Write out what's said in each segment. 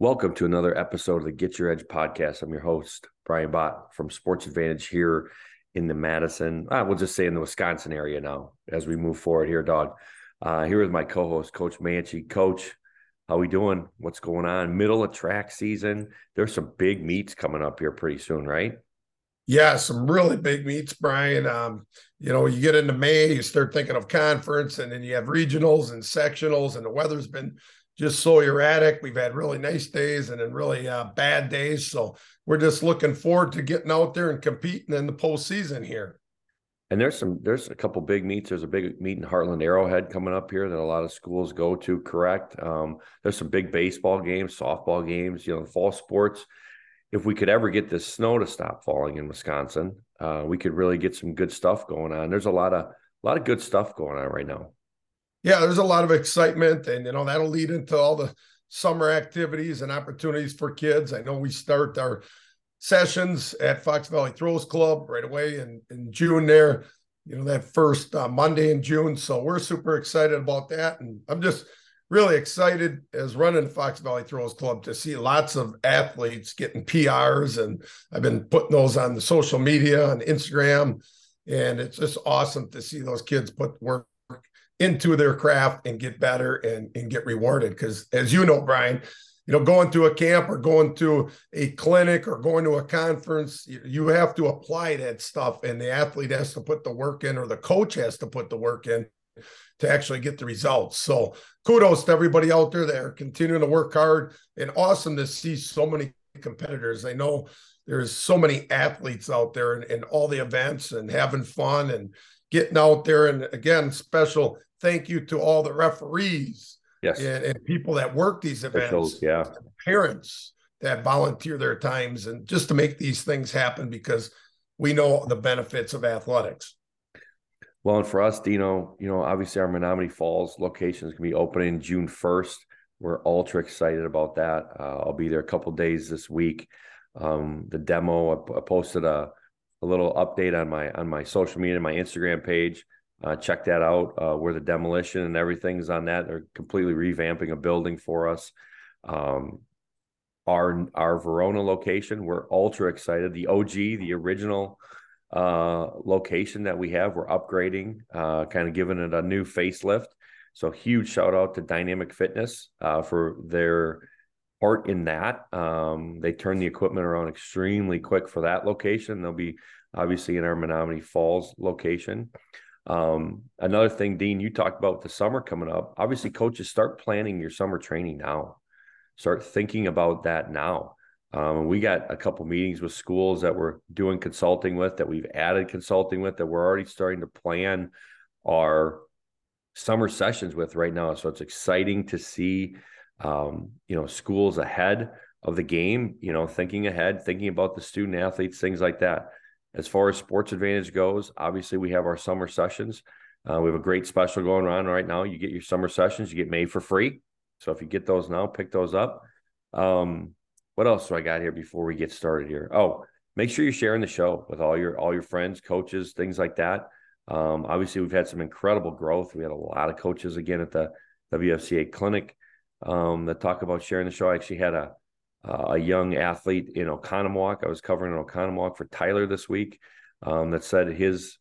Welcome to another episode of the Get Your Edge podcast. I'm your host, Brian Bott from Sports Advantedge here in the Madison, uh, we'll just say in the Wisconsin area now as we move forward here, dog. Uh, here with my co-host, Coach Manchi. Coach, how we doing? What's going on? Middle of track season. There's some big meets coming up here pretty soon, right? Yeah, some really big meets, Brian. Um, you know, you get into May, you start thinking of conference, and then you have regionals and sectionals, and the weather's been just so erratic. We've had really nice days and then really uh, bad days. So we're just looking forward to getting out there and competing in the postseason here. And there's some there's a couple big meets. There's a big meet in Hartland Arrowhead coming up here that a lot of schools go to. Correct. Um, there's some big baseball games, softball games. You know, fall sports. If we could ever get this snow to stop falling in Wisconsin, uh, we could really get some good stuff going on. There's a lot of a lot of good stuff going on right now yeah, there's a lot of excitement, and you know that'll lead into all the summer activities and opportunities for kids. I know we start our sessions at Fox Valley Throws Club right away in, in June there, you know, that first uh, Monday in June. So we're super excited about that. And I'm just really excited as running Fox Valley Throws Club to see lots of athletes getting PRs. And I've been putting those on the social media and Instagram. And it's just awesome to see those kids put work into their craft and get better and, and get rewarded. Because as you know, Brian, you know, going to a camp or going to a clinic or going to a conference, you have to apply that stuff, and the athlete has to put the work in, or the coach has to put the work in to actually get the results. So, kudos to everybody out there that are continuing to work hard, and awesome to see so many competitors. I know there's so many athletes out there in, in all the events and having fun and getting out there. And again, special thank you to all the referees yes. and, and people that work these events, yeah, parents that volunteer their times and just to make these things happen because we know the benefits of athletics. Well, and for us, Dino, you know, obviously our Menomonee Falls location is going to be opening June 1st. We're ultra excited about that. Uh, I'll be there a couple days this week. Um, the demo, I, I posted a, a little update on my on my social media, my Instagram page. Uh, check that out uh, where the demolition and everything is on that. They're completely revamping a building for us. Um, our our Verona location, we're ultra excited. The OG, the original uh, location that we have, we're upgrading, uh, kind of giving it a new facelift. So huge shout out to Dynamic Fitness uh, for their part in that. Um, they turn the equipment around extremely quick for that location. They'll be obviously in our Menomonee Falls location. Um, another thing, Dean, you talked about the summer coming up. Obviously, coaches start planning your summer training now. Start thinking about that now. Um, we got a couple meetings with schools that we're doing consulting with, that we've added consulting with, that we're already starting to plan our summer sessions with right now. So it's exciting to see, um, you know, schools ahead of the game. You know, thinking ahead, thinking about the student athletes, things like that. As far as Sports Advantedge goes, obviously we have our summer sessions. Uh, we have a great special going on right now. You get your summer sessions, you get made for free. So if you get those now, pick those up. Um, what else do I got here before we get started here? Oh, make sure you're sharing the show with all your all your friends, coaches, things like that. Um, obviously, we've had some incredible growth. We had a lot of coaches again at the WFCA clinic um, that talk about sharing the show. I actually had a uh, a young athlete in Oconomowoc. I was covering in Oconomowoc for Tyler this week um, that said his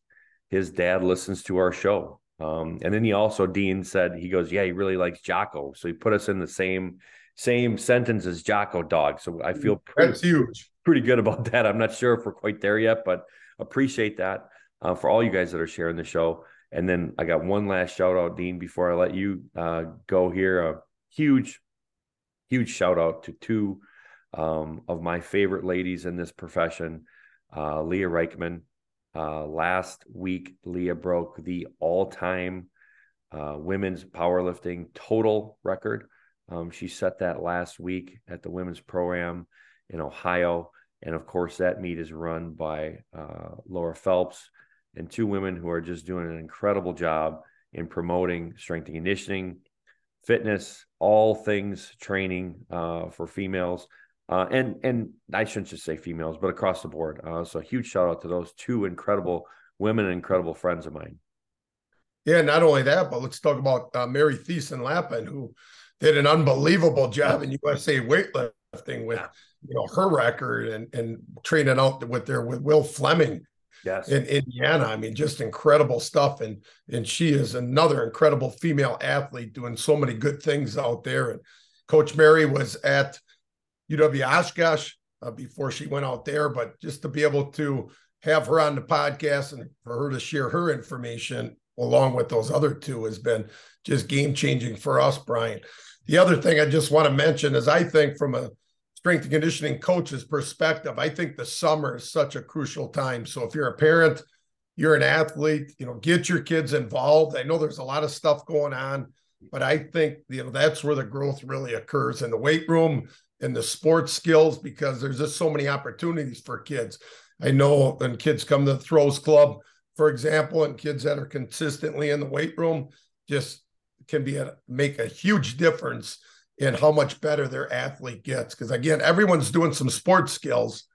his dad listens to our show. Um, and then he also Dean said he goes, yeah, he really likes Jocko. So he put us in the same same sentence as Jocko dog. So I feel pretty, that's huge, pretty good about that. I'm not sure if we're quite there yet, but appreciate that uh, for all you guys that are sharing the show. And then I got one last shout out, Dean, before I let you uh, go here. A huge, huge shout out to two um, of my favorite ladies in this profession, uh, Leah Reichman. Uh, last week, Leah broke the all time uh, women's powerlifting total record. Um, she set that last week at the women's program in Ohio. And of course, that meet is run by uh, Laura Phelps and two women who are just doing an incredible job in promoting strength and conditioning, fitness, all things training uh, for females uh, and and I shouldn't just say females, but across the board. Uh, so a huge shout out to those two incredible women and incredible friends of mine. Yeah, not only that, but let's talk about uh, Mary Theisen Lappen, who did an unbelievable job in USA weightlifting with you know her record and and training out with there with Will Fleming yes. in Indiana. I mean, just incredible stuff. And and she is another incredible female athlete doing so many good things out there. And Coach Mary was at UW Oshkosh uh, before she went out there, but just to be able to have her on the podcast and for her to share her information along with those other two has been just game changing for us, Brian. The other thing I just want to mention is I think from a strength and conditioning coach's perspective, I think the summer is such a crucial time. So if you're a parent, you're an athlete, you know, get your kids involved. I know there's a lot of stuff going on, but I think you know that's where the growth really occurs in the weight room and the sports skills because there's just so many opportunities for kids. I know when kids come to the throws club, for example, and kids that are consistently in the weight room just can be a make a huge difference in how much better their athlete gets. Because again, everyone's doing some sports skills,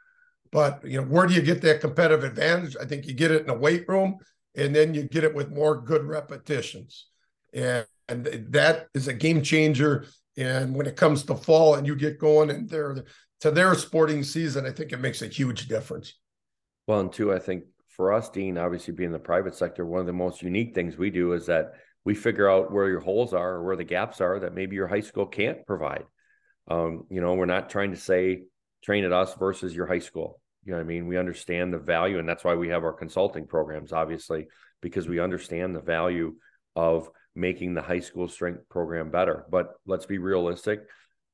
but you know, where do you get that competitive advantage? I think you get it in a weight room, and then you get it with more good repetitions, and and that is a game changer. And when it comes to fall, and you get going and their to their sporting season, I think it makes a huge difference. Well, and two, I think for us, Dean, obviously being in the private sector, one of the most unique things we do is that we figure out where your holes are or where the gaps are that maybe your high school can't provide. Um, you know, we're not trying to say train at us versus your high school. You know what I mean? We understand the value, and that's why we have our consulting programs, obviously, because we understand the value of making the high school strength program better. But let's be realistic.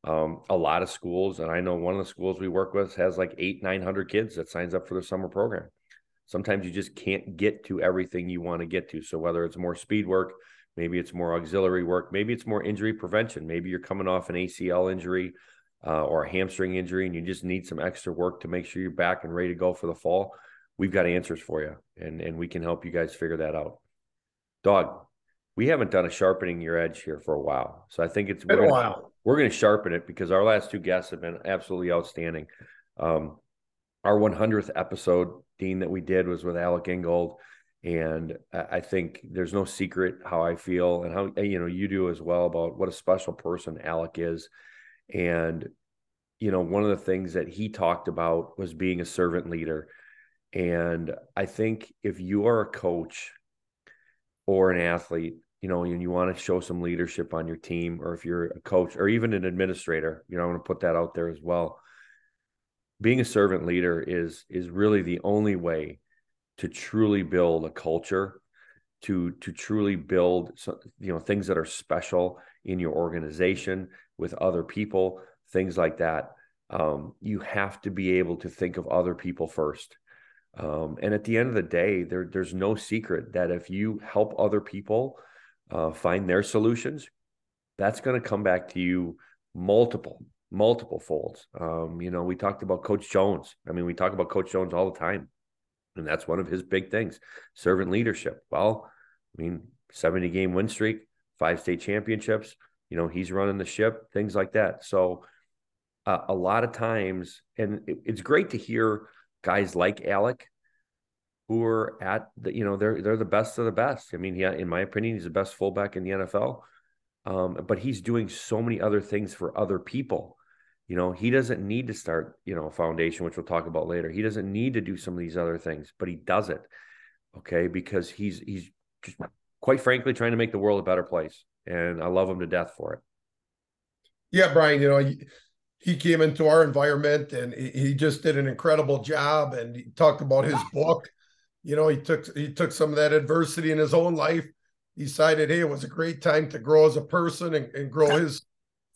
Um, a lot of schools, and I know one of the schools we work with has like eight, 900 kids that signs up for the summer program. Sometimes you just can't get to everything you want to get to. So whether it's more speed work, Maybe it's more auxiliary work. Maybe it's more injury prevention. Maybe you're coming off an ACL injury uh, or a hamstring injury and you just need some extra work to make sure you're back and ready to go for the fall. We've got answers for you and, and we can help you guys figure that out. Dog, we haven't done a sharpening your edge here for a while. So I think it's been we're a gonna, while. We're going to sharpen it because our last two guests have been absolutely outstanding. Um, our 100th episode, Dean, that we did was with Alec Ingold. And I think there's no secret how I feel and how, you know, you do as well about what a special person Alec is. And, you know, one of the things that he talked about was being a servant leader. And I think if you are a coach or an athlete, you know, and you want to show some leadership on your team, or if you're a coach or even an administrator, you know, I want to put that out there as well. Being a servant leader is is really the only way to truly build a culture to to truly build you know things that are special in your organization with other people things like that um, you have to be able to think of other people first um, and at the end of the day there there's no secret that if you help other people uh, find their solutions that's going to come back to you multiple multiple folds um, you know we talked about coach jones i mean we talk about coach jones all the time and that's one of his big things servant leadership. Well, I mean, 70 game win streak, five state championships, you know, he's running the ship, things like that. So, uh, a lot of times, and it, it's great to hear guys like Alec who are at the, you know, they're they're the best of the best. I mean, yeah, in my opinion, he's the best fullback in the NFL. Um, but he's doing so many other things for other people you know, he doesn't need to start, you know, a foundation, which we'll talk about later. He doesn't need to do some of these other things, but he does it. Okay. Because he's, he's just quite frankly trying to make the world a better place. And I love him to death for it. Yeah, Brian, you know, he, he came into our environment and he, he just did an incredible job. And he talked about his book. You know, he took he took some of that adversity in his own life. He decided, hey, it was a great time to grow as a person and, and grow his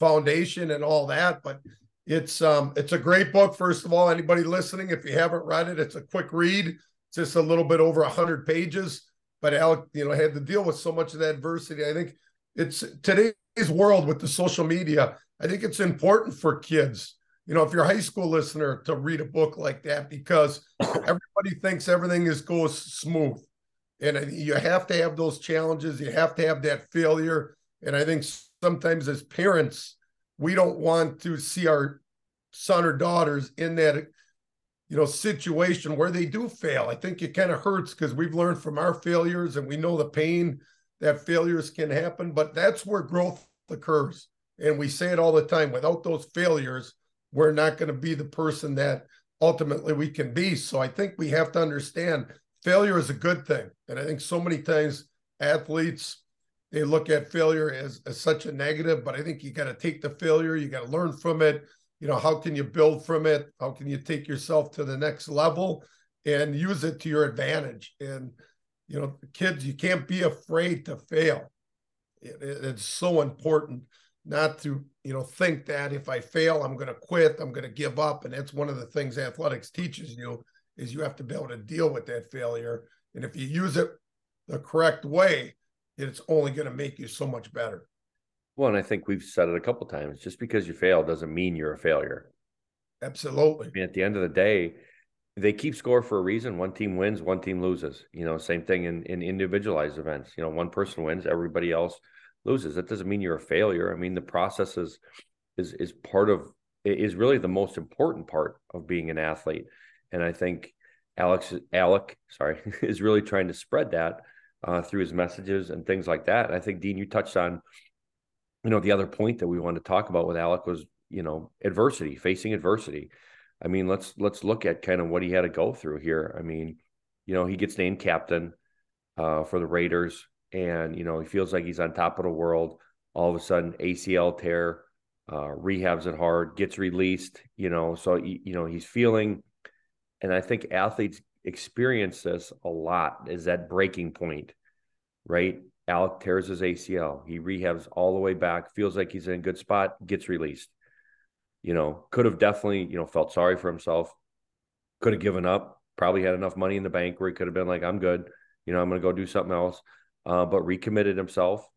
foundation and all that. But it's um it's a great book. First of all, anybody listening, if you haven't read it, it's a quick read. It's just a little bit over a hundred pages. But Alec, you know, had to deal with so much of that adversity. I think it's today's world with the social media. I think it's important for kids, you know, if you're a high school listener, to read a book like that because everybody thinks everything is goes smooth, and you have to have those challenges. You have to have that failure. And I think sometimes as parents, we don't want to see our son or daughters in that you know situation where they do fail i think it kind of hurts because we've learned from our failures and we know the pain that failures can happen but that's where growth occurs And we say it all the time without those failures, we're not going to be the person that ultimately we can be. So I think we have to understand failure is a good thing. And I think so many times athletes, they look at failure as, as such a negative, but I think you got to take the failure, you got to learn from it. You know, how can you build from it? How can you take yourself to the next level and use it to your advantage? And, you know, kids, you can't be afraid to fail. It, it, it's so important not to you know think that if i fail i'm going to quit i'm going to give up. And that's one of the things athletics teaches you is you have to be able to deal with that failure. And if you use it the correct way it's only going to make you so much better. Well and i think we've said it a couple times just because you fail doesn't mean you're a failure. Absolutely. I mean, at the end of the day they keep score for a reason. One team wins one team loses. You know same thing in, in individualized events. You know one person wins everybody else loses. That doesn't mean you're a failure. I mean, the process is is is part of is really the most important part of being an athlete. And I think Alex Alec, sorry, is really trying to spread that uh, through his messages and things like that. And I think Dean, you touched on, you know, the other point that we wanted to talk about with Alec was, you know, adversity, facing adversity. I mean, let's let's look at kind of what he had to go through here. I mean, you know, he gets named captain uh, for the Raiders and you know he feels like he's on top of the world. All of a sudden, ACL tear, uh, rehabs it hard, gets released. You know, so you know he's feeling, and I think athletes experience this a lot. Is that breaking point, right? Alec tears his ACL. He rehabs all the way back. Feels like he's in a good spot. Gets released. You know, could have definitely you know felt sorry for himself. Could have given up. Probably had enough money in the bank where he could have been like, "I'm good." You know, I'm going to go do something else uh, but recommitted himself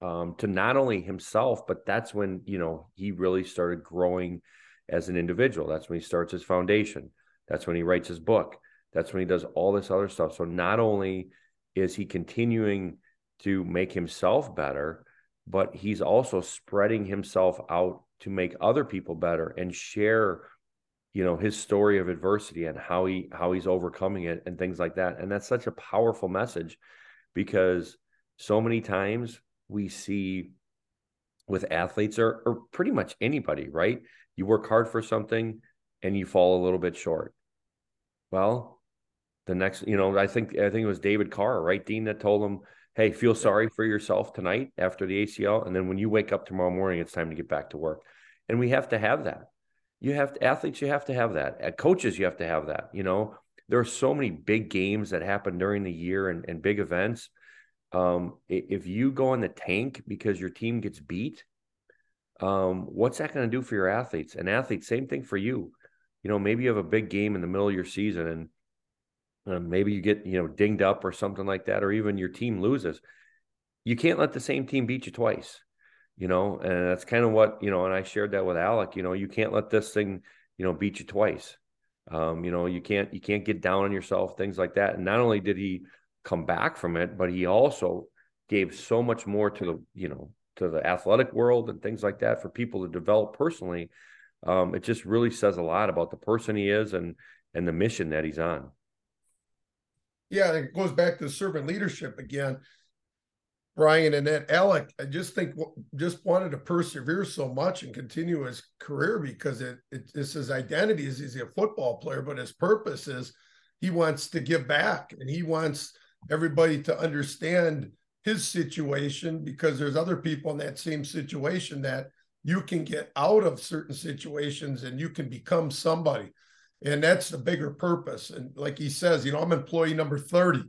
um, to not only himself, but that's when you know he really started growing as an individual. That's when he starts his foundation. That's when he writes his book. That's when he does all this other stuff. So not only is he continuing to make himself better, but he's also spreading himself out to make other people better and share you know his story of adversity and how he how he's overcoming it and things like that and that's such a powerful message because so many times we see with athletes or, or pretty much anybody, right? You work hard for something and you fall a little bit short. Well, the next, you know, I think I think it was David Carr, right, Dean, that told him, "Hey, feel sorry for yourself tonight after the ACL, and then when you wake up tomorrow morning, it's time to get back to work." And we have to have that. You have to, athletes, you have to have that. At coaches, you have to have that. You know, there are so many big games that happen during the year and, and big events. Um, if you go in the tank because your team gets beat, um, what's that going to do for your athletes? And athletes, same thing for you. You know, maybe you have a big game in the middle of your season and uh, maybe you get, you know, dinged up or something like that, or even your team loses. You can't let the same team beat you twice, you know, and that's kind of what, you know, and I shared that with Alec, you know, you can't let this thing, you know, beat you twice. Um, you know, you can't you can't get down on yourself, things like that. And not only did he come back from it, but he also gave so much more to the you know to the athletic world and things like that for people to develop personally. Um, it just really says a lot about the person he is and and the mission that he's on. Yeah, it goes back to servant leadership again. Brian and that Alec, I just think just wanted to persevere so much and continue his career because it, it it's his identity is he's a football player, but his purpose is he wants to give back and he wants everybody to understand his situation because there's other people in that same situation that you can get out of certain situations and you can become somebody. And that's the bigger purpose. And like he says, you know, I'm employee number 30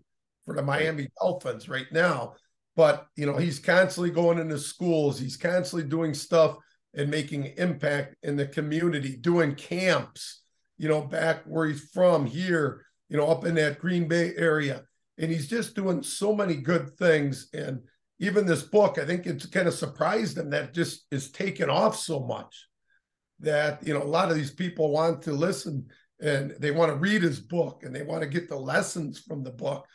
for the Miami Dolphins right now but you know he's constantly going into schools he's constantly doing stuff and making impact in the community doing camps you know back where he's from here you know up in that green bay area. And he's just doing so many good things. And even this book i think it's kind of surprised him that just is taken off so much that you know a lot of these people want to listen and they want to read his book and they want to get the lessons from the book.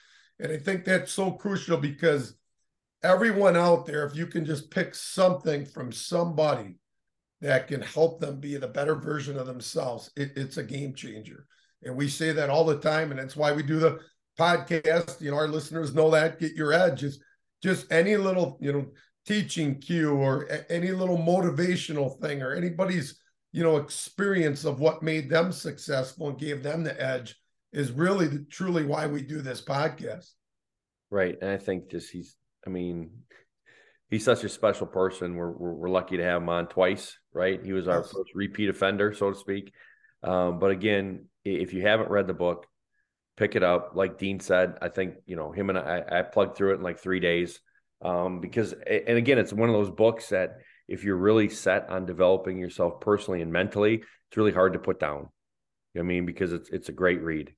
And i think that's so crucial because everyone out there, if you can just pick something from somebody that can help them be the better version of themselves, it, it's a game changer. And we say that all the time. And that's why we do the podcast. You know, our listeners know that get your edge is just any little, you know, teaching cue or any little motivational thing or anybody's you know experience of what made them successful and gave them the edge is really the, truly why we do this podcast right and i think just he's i mean he's such a special person. We're, we're, we're lucky to have him on twice right? He was our yes. first repeat offender so to speak. Um, but again if you haven't read the book pick it up. Like dean said i think you know him and i i plugged through it in like three days. Um, because and again it's one of those books that if you're really set on developing yourself personally and mentally it's really hard to put down. You know i mean? Because it's it's a great read.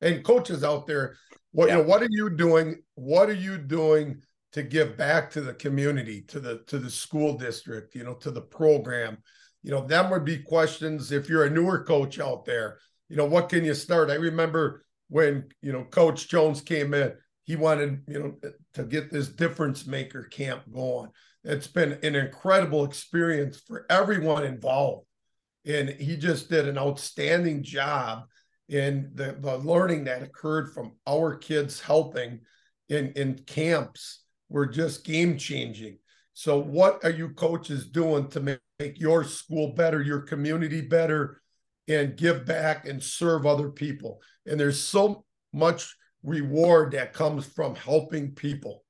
And coaches out there what yeah. you know what are you doing what are you doing to give back to the community to the to the school district you know to the program? You know them would be questions if you're a newer coach out there you know what can you start? I remember when you know coach jones came in he wanted you know to get this difference maker camp going. It's been an incredible experience for everyone involved. And he just did an outstanding job in the, the learning that occurred from our kids helping in in camps were just game changing so what are you coaches doing to make, make your school better your community better and give back and serve other people and there's so much reward that comes from helping people.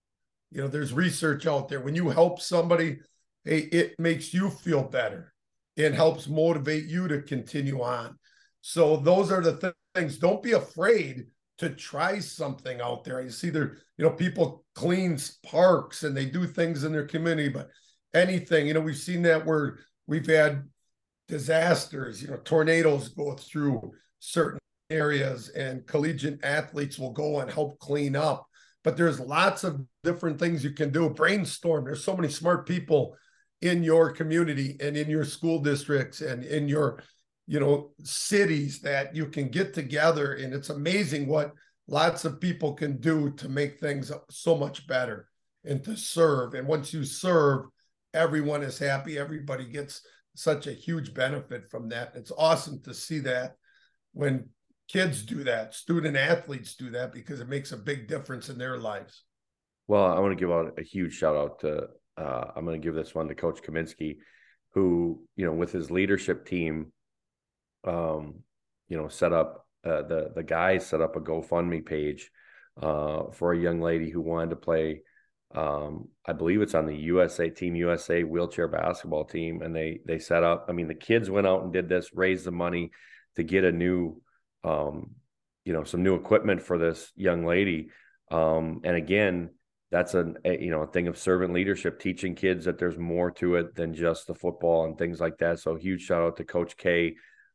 You know, there's research out there. When you help somebody, hey, it makes you feel better and helps motivate you to continue on. So those are the th- things. Don't be afraid to try something out there. You see there, you know, people clean parks and they do things in their community, but anything, you know, we've seen that where we've had disasters, you know, tornadoes go through certain areas and collegiate athletes will go and help clean up but there's lots of different things you can do brainstorm there's so many smart people in your community and in your school districts and in your you know cities that you can get together and it's amazing what lots of people can do to make things so much better and to serve. And once you serve everyone is happy. Everybody gets such a huge benefit from that. It's awesome to see that when kids do that, student athletes do that because it makes a big difference in their lives. Well, I want to give out a huge shout out to uh, I'm going to give this one to Coach Kaminsky, who you know with his leadership team, um, you know, set up uh, the the guys set up a GoFundMe page uh, for a young lady who wanted to play. Um, I believe it's on the USA Team USA wheelchair basketball team, and they they set up. I mean, the kids went out and did this, raised the money to get a new um, you know, some new equipment for this young lady. Um, and again, that's a, a, you know a thing of servant leadership, teaching kids that there's more to it than just the football and things like that. So huge shout out to Coach K,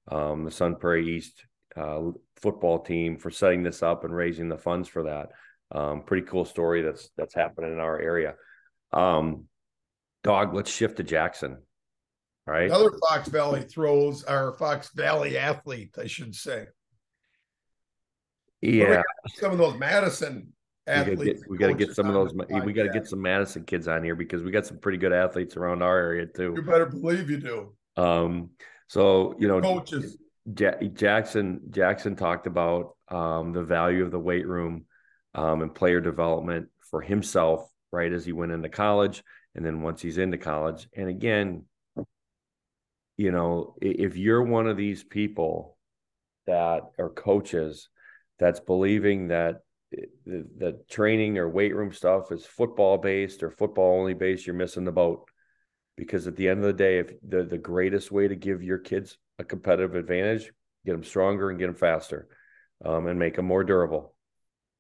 um, the Sun Prairie East uh, football team for setting this up and raising the funds for that. Um, pretty cool story that's that's happening in our area. Um, dog, let's shift to Jackson. All right. Another Fox Valley throws our Fox Valley athlete, I should say. Yeah, some of those Madison athletes. We got to get, some of those. We got to get some Madison kids on here because we got some pretty good athletes around our area too. You better believe you do. Um, so you know, coaches. Jackson Jackson talked about um, the value of the weight room um, and player development for himself, right as he went into college, and then once he's into college. And again, you know, if you're one of these people that are coaches that's believing that the, the training or weight room stuff is football based or football only based, you're missing the boat. Because at the end of the day, if the, the greatest way to give your kids a competitive advantage, get them stronger and get them faster um, and make them more durable.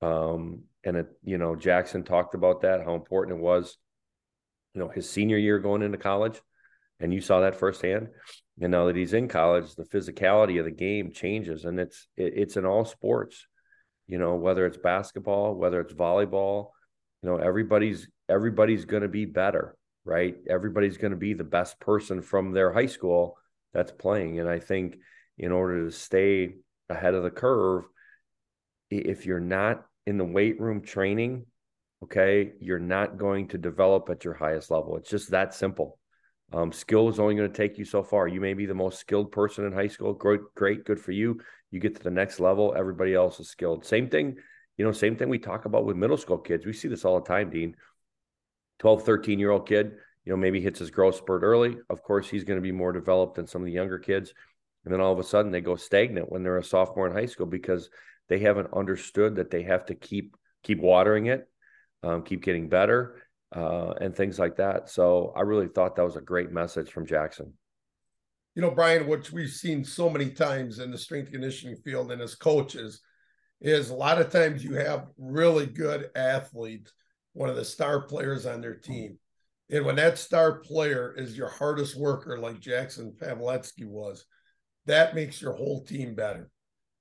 Um, and it, you know, Jackson talked about that, how important it was, you know, his senior year going into college. And you saw that firsthand. And now that he's in college, the physicality of the game changes, and it's it, it's in all sports you know whether it's basketball whether it's volleyball you know everybody's everybody's going to be better right? Everybody's going to be the best person from their high school that's playing. And i think in order to stay ahead of the curve if you're not in the weight room training okay you're not going to develop at your highest level. It's just that simple. Um, skill is only going to take you so far. You may be the most skilled person in high school. Great great good for you. You get to the next level, everybody else is skilled. Same thing, you know, same thing we talk about with middle school kids. We see this all the time, Dean. 12, 13 year old kid, you know, maybe hits his growth spurt early. Of course, he's going to be more developed than some of the younger kids. And then all of a sudden they go stagnant when they're a sophomore in high school because they haven't understood that they have to keep keep watering it, um, keep getting better, uh, and things like that. So I really thought that was a great message from Jackson. You know, Brian, which we've seen so many times in the strength conditioning field and as coaches, is a lot of times you have really good athletes, one of the star players on their team. And when that star player is your hardest worker, like Jackson Paveletzke was, that makes your whole team better.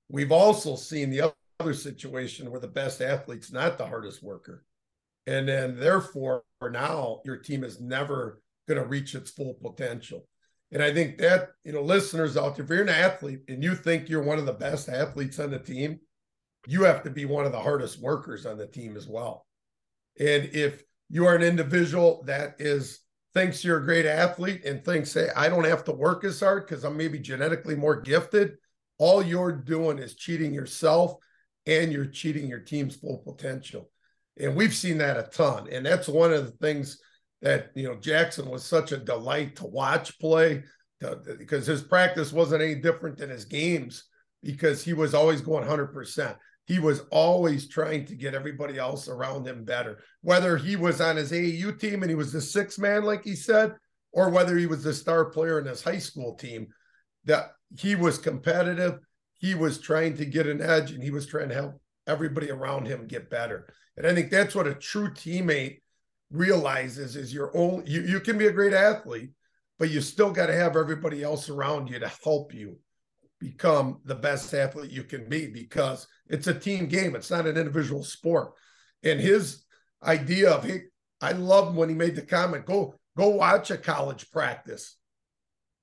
We've also seen the other situation where the best athlete's not the hardest worker. And then therefore now your team is never going to reach its full potential. And I think that, you know, listeners out there, if you're an athlete and you think you're one of the best athletes on the team, you have to be one of the hardest workers on the team as well. And if you are an individual that is thinks you're a great athlete and thinks, hey, I don't have to work as hard because I'm maybe genetically more gifted, all you're doing is cheating yourself and you're cheating your team's full potential. And we've seen that a ton. And that's one of the things that, you know, Jackson was such a delight to watch play to, because his practice wasn't any different than his games because he was always going 100% he was always trying to get everybody else around him better. Whether he was on his AAU team and he was the sixth man, like he said, or whether he was the star player in his high school team, that he was competitive. He was trying to get an edge and he was trying to help everybody around him get better. And I think that's what a true teammate realizes is your own you, you can be a great athlete, but you still got to have everybody else around you to help you become the best athlete you can be because it's a team game. It's not an individual sport. And his idea of he, I loved when he made the comment, go go watch a college practice.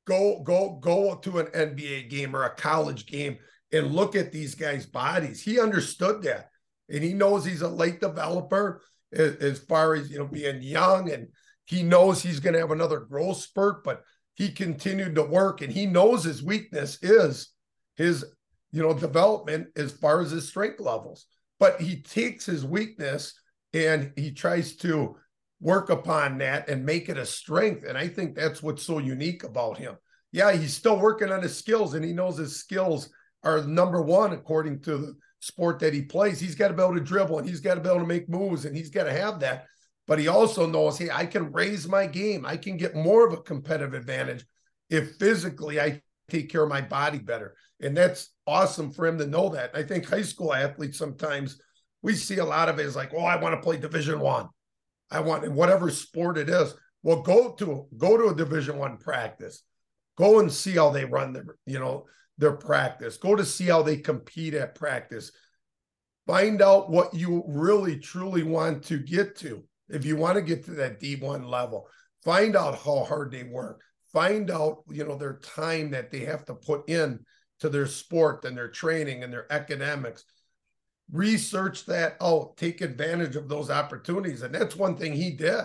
Go go go to an NBA game or a college game and look at these guys' bodies. He understood that. And he knows he's a late developer as, as far as you know being young and he knows he's going to have another growth spurt, but he continued to work and he knows his weakness is his you know development as far as his strength levels. But he takes his weakness and he tries to work upon that and make it a strength. And i think that's what's so unique about him. Yeah he's still working on his skills and he knows his skills are number one according to the sport that he plays. He's got to be able to dribble and he's got to be able to make moves and he's got to have that but he also knows, hey, I can raise my game. I can get more of a competitive advantage if physically I take care of my body better. And that's awesome for him to know that. I think high school athletes sometimes we see a lot of it is like, oh, I want to play division one. I want in whatever sport it is. Well, go to go to a division one practice. Go and see how they run their, you know, their practice. Go to see how they compete at practice. Find out what you really truly want to get to if you want to get to that D1 level, find out how hard they work. Find out, you know, their time that they have to put in to their sport and their training and their academics. Research that out, take advantage of those opportunities. And that's one thing he did.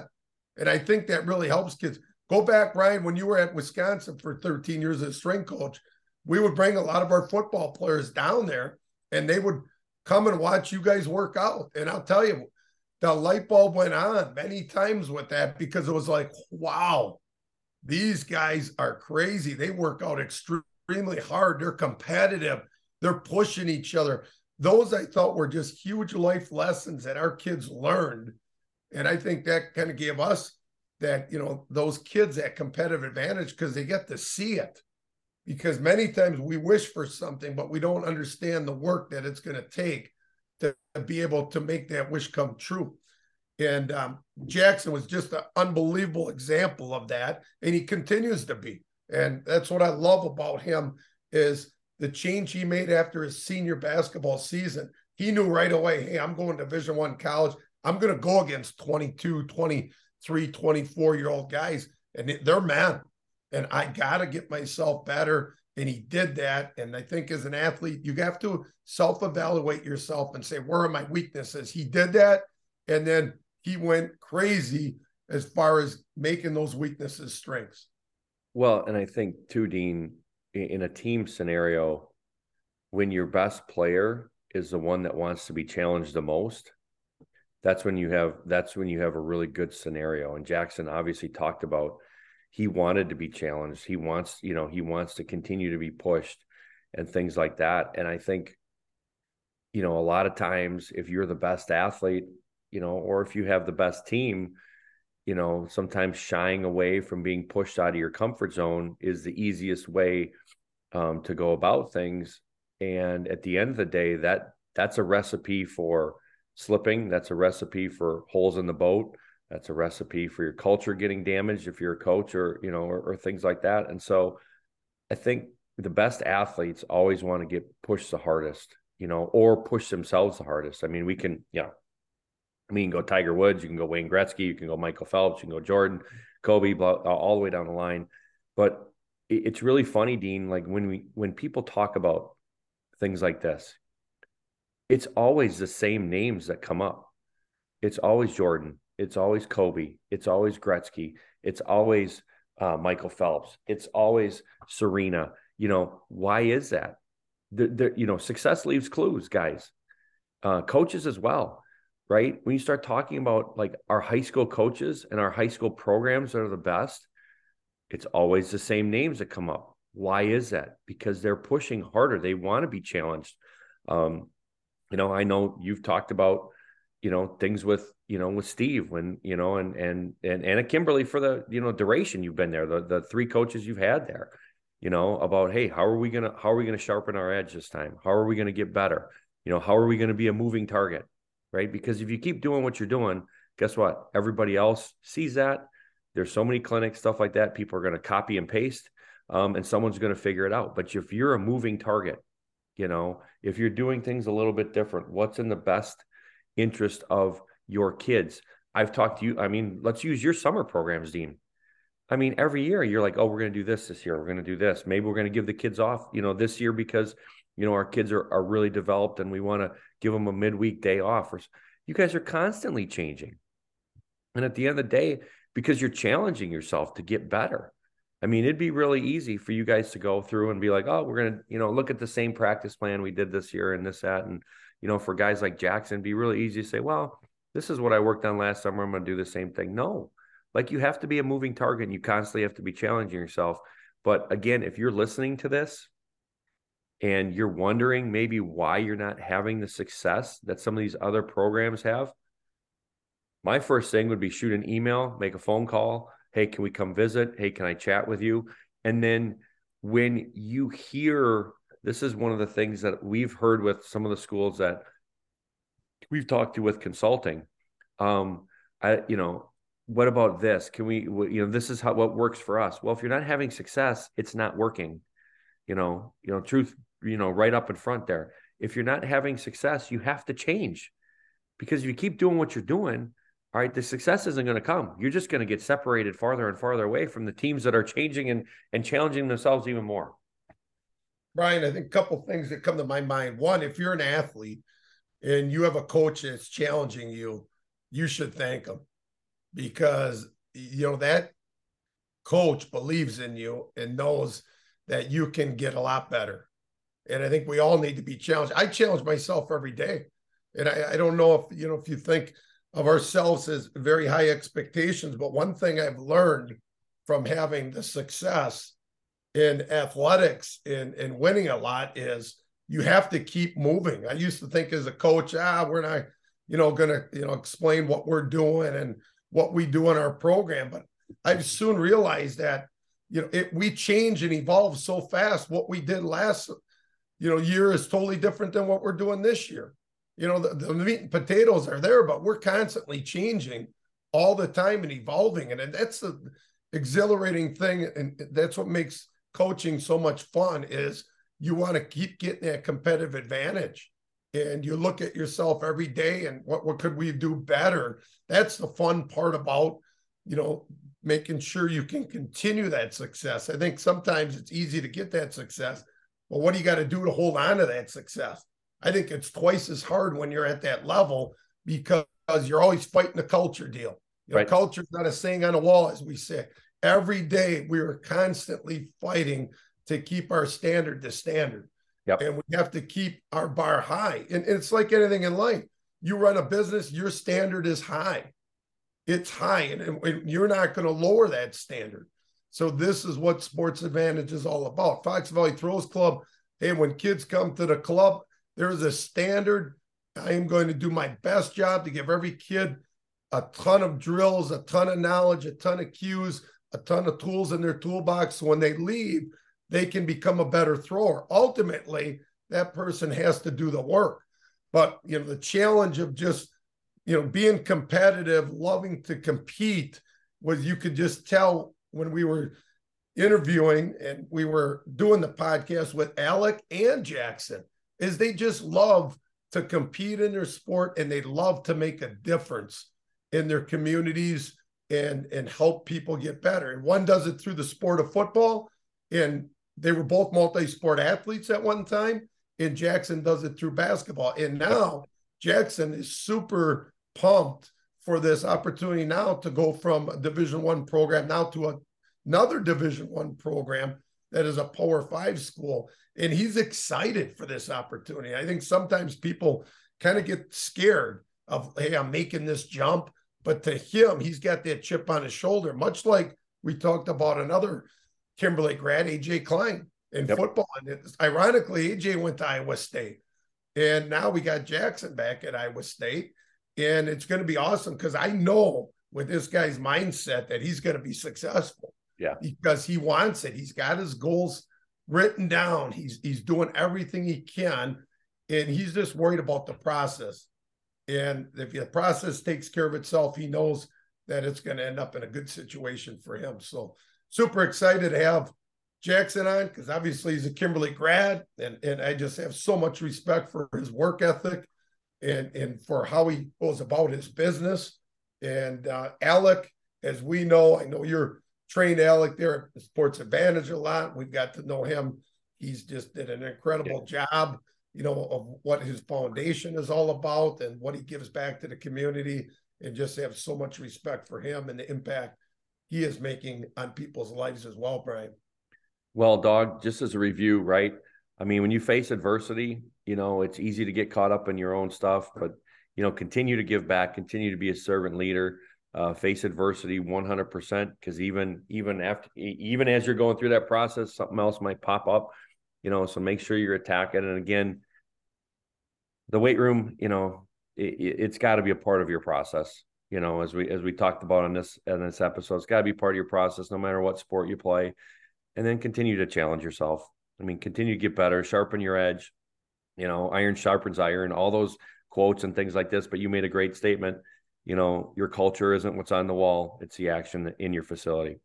And I think that really helps kids. Go back, Ryan, when you were at Wisconsin for 13 years as a strength coach, we would bring a lot of our football players down there and they would come and watch you guys work out. And I'll tell you, the light bulb went on many times with that because it was like, wow, these guys are crazy. They work out extremely hard. They're competitive. They're pushing each other. Those I thought were just huge life lessons that our kids learned. And I think that kind of gave us that, you know, those kids that competitive advantage because they get to see it. Because many times we wish for something, but we don't understand the work that it's going to take to be able to make that wish come true. And um, Jackson was just an unbelievable example of that, and he continues to be. And that's what I love about him is the change he made after his senior basketball season. He knew right away, hey, I'm going to Division One college. I'm going to go against 22, 23, 24 year old guys, and they're men. And I got to get myself better and he did that. And I think as an athlete, you have to self evaluate yourself and say, where are my weaknesses? He did that. And then he went crazy as far as making those weaknesses strengths. Well, and I think too, Dean, in a team scenario, when your best player is the one that wants to be challenged the most, that's when you have that's when you have a really good scenario. And Jackson obviously talked about he wanted to be challenged. He wants, you know, he wants to continue to be pushed and things like that. And I think, you know, a lot of times if you're the best athlete, you know, or if you have the best team, you know, sometimes shying away from being pushed out of your comfort zone is the easiest way um, to go about things. And at the end of the day, that that's a recipe for slipping. That's a recipe for holes in the boat. That's a recipe for your culture getting damaged if you're a coach or you know or, or things like that. And so, I think the best athletes always want to get pushed the hardest, you know, or push themselves the hardest. I mean, we can, know, I mean, go Tiger Woods, you can go Wayne Gretzky, you can go Michael Phelps, you can go Jordan, Kobe, blah, all the way down the line. But it's really funny, Dean. Like when we when people talk about things like this, it's always the same names that come up. It's always Jordan. It's always Kobe. It's always Gretzky. It's always uh, Michael Phelps. It's always Serena. You know why is that? The, the you know success leaves clues, guys. Uh, coaches as well, right? When you start talking about like our high school coaches and our high school programs that are the best, it's always the same names that come up. Why is that? Because they're pushing harder. They want to be challenged. Um, you know, I know you've talked about, you know, things with, you know, with Steve when, you know, and and and Anna Kimberly for the, you know, duration you've been there, the the three coaches you've had there, you know, about hey, how are we gonna how are we gonna sharpen our edge this time? How are we gonna get better? You know, how are we gonna be a moving target? Right. Because if you keep doing what you're doing, guess what? Everybody else sees that there's so many clinics, stuff like that. People are going to copy and paste, um, and someone's going to figure it out. But if you're a moving target, you know, if you're doing things a little bit different, what's in the best interest of your kids? I've talked to you. I mean, let's use your summer programs, Dean. I mean, every year you're like, oh, we're going to do this this year. We're going to do this. Maybe we're going to give the kids off, you know, this year because, you know, our kids are, are really developed and we want to give them a midweek day off. Or, you guys are constantly changing. And at the end of the day, because you're challenging yourself to get better. I mean, it'd be really easy for you guys to go through and be like, oh, we're going to, you know, look at the same practice plan we did this year and this, that. And, you know, for guys like Jackson, be really easy to say, well, this is what I worked on last summer. I'm going to do the same thing. No, like you have to be a moving target and you constantly have to be challenging yourself. But again, if you're listening to this and you're wondering maybe why you're not having the success that some of these other programs have, my first thing would be shoot an email, make a phone call. Hey, can we come visit? Hey, can I chat with you? And then when you hear this is one of the things that we've heard with some of the schools that we've talked to with consulting. Um, I, you know, what about this? Can we, you know, this is how what works for us. Well, if you're not having success, it's not working. You know, you know, truth, you know, right up in front there. If you're not having success, you have to change because if you keep doing what you're doing, all right, the success isn't going to come. You're just going to get separated farther and farther away from the teams that are changing and, and challenging themselves even more. Brian, I think a couple things that come to my mind. One, if you're an athlete and you have a coach that's challenging you, you should thank them because you know that coach believes in you and knows that you can get a lot better. And I think we all need to be challenged. I challenge myself every day. And I, I don't know if you know if you think of ourselves as very high expectations. But one thing I've learned from having the success in athletics and, and winning a lot is you have to keep moving. I used to think as a coach, ah, we're not, you know, gonna, you know, explain what we're doing and what we do in our program. But I've soon realized that, you know, it we change and evolve so fast. What we did last, you know, year is totally different than what we're doing this year you know, the, the meat and potatoes are there, but we're constantly changing all the time and evolving. And, and that's the exhilarating thing. And that's what makes coaching so much fun is you want to keep getting that competitive advantage and you look at yourself every day and what, what could we do better that's the fun part about you know making sure you can continue that success i think sometimes it's easy to get that success but what do you got to do to hold on to that success I think it's twice as hard when you're at that level because you're always fighting the culture deal. You know, right. Culture's not a saying on a wall, as we say. Every day we are constantly fighting to keep our standard the standard. Yep. And we have to keep our bar high. And, and it's like anything in life. you run a business, your standard is high. It's high, and, and you're not going to lower that standard. So this is what Sports Advantedge is all about. Fox Valley Throws Club. Hey, when kids come to the club, there's a standard. I am going to do my best job to give every kid a ton of drills, a ton of knowledge, a ton of cues, a ton of tools in their toolbox. So when they leave, they can become a better thrower. Ultimately, that person has to do the work. But you know, the challenge of just you know being competitive, loving to compete, was you could just tell when we were interviewing and we were doing the podcast with Alec and Jackson, is they just love to compete in their sport and they love to make a difference in their communities and and help people get better. And one does it through the sport of football, and they were both multi-sport athletes at one time. And Jackson does it through basketball. And now Jackson is super pumped for this opportunity now to go from a Division One program now to a, another Division One program that is a Power Five school, and he's excited for this opportunity. I think sometimes people kind of get scared of, hey, I'm making this jump but to him, he's got that chip on his shoulder, much like we talked about another Kimberly grad, AJ Klein, in yep. football. And ironically, AJ went to Iowa State. And now we got Jackson back at Iowa State. And it's going to be awesome because I know with this guy's mindset that he's going to be successful. Yeah. Because he wants it. He's got his goals written down. He's he's doing everything he can. And he's just worried about the process. And if the process takes care of itself, he knows that it's going to end up in a good situation for him. So super excited to have Jackson on because obviously he's a Kimberly grad, and and I just have so much respect for his work ethic and and for how he goes about his business. And uh, Alec, as we know, I know you're trained Alec there at Sports Advantedge a lot. We've got to know him. He's just did an incredible yeah. job you know, of what his foundation is all about and what he gives back to the community, and just have so much respect for him and the impact he is making on people's lives as well, Brian. Well, dog, just as a review, right? I mean, when you face adversity, you know, it's easy to get caught up in your own stuff, but you know, continue to give back, continue to be a servant leader, uh, face adversity 100% because even even after even as you're going through that process something else might pop up you know, so make sure you're attacking. And again, the weight room, you know, it, has got to be a part of your process. You know, as we as we talked about in this in this episode, it's got to be part of your process, no matter what sport you play, and then continue to challenge yourself. I mean, continue to get better, sharpen your edge. You know, iron sharpens iron. All those quotes and things like this. But you made a great statement. You know, your culture isn't what's on the wall; it's the action in your facility.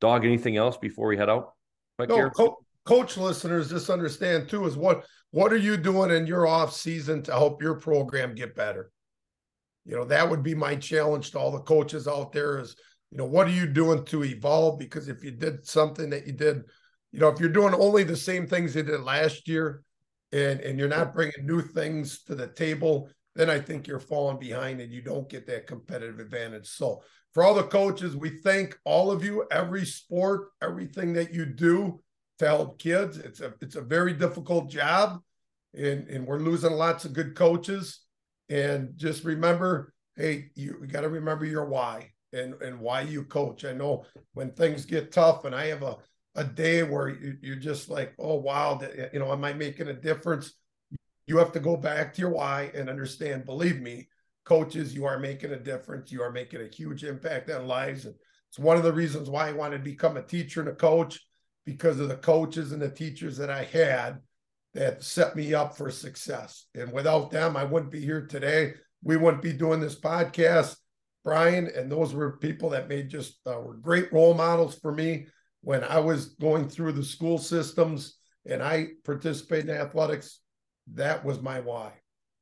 Dog, anything else before we head out? no, co- coach listeners just understand too is what what are you doing in your off season to help your program get better you know that would be my challenge to all the coaches out there is you know what are you doing to evolve because if you did something that you did you know if you're doing only the same things you did last year and and you're not bringing new things to the table then i think you're falling behind and you don't get that competitive advantage so for all the coaches we thank all of you every sport everything that you do to help kids. It's a it's a very difficult job, and and we're losing lots of good coaches. And just remember, hey, you, got to remember your why and and why you coach. I know when things get tough, and I have a a day where you, you're just like, oh wow, you know, am I making a difference? You have to go back to your why and understand. Believe me, coaches, you are making a difference. You are making a huge impact on lives. And it's one of the reasons why I wanted to become a teacher and a coach because of the coaches and the teachers that I had that set me up for success. And without them, I wouldn't be here today. We wouldn't be doing this podcast, Brian. And those were people that made just uh, were great role models for me when I was going through the school systems and I participated in athletics. That was my why.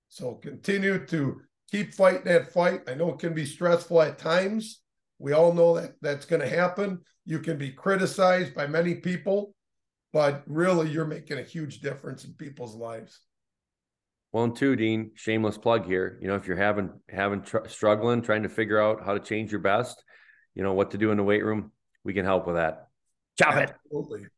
So continue to keep fighting that fight. I know it can be stressful at times. We all know that that's going to happen. You can be criticized by many people, but really you're making a huge difference in people's lives. Well, and two, Dean, shameless plug here. You know, if you're having having tr- struggling, trying to figure out how to change your best, you know what to do in the weight room, we can help with that. Chop Absolutely. it.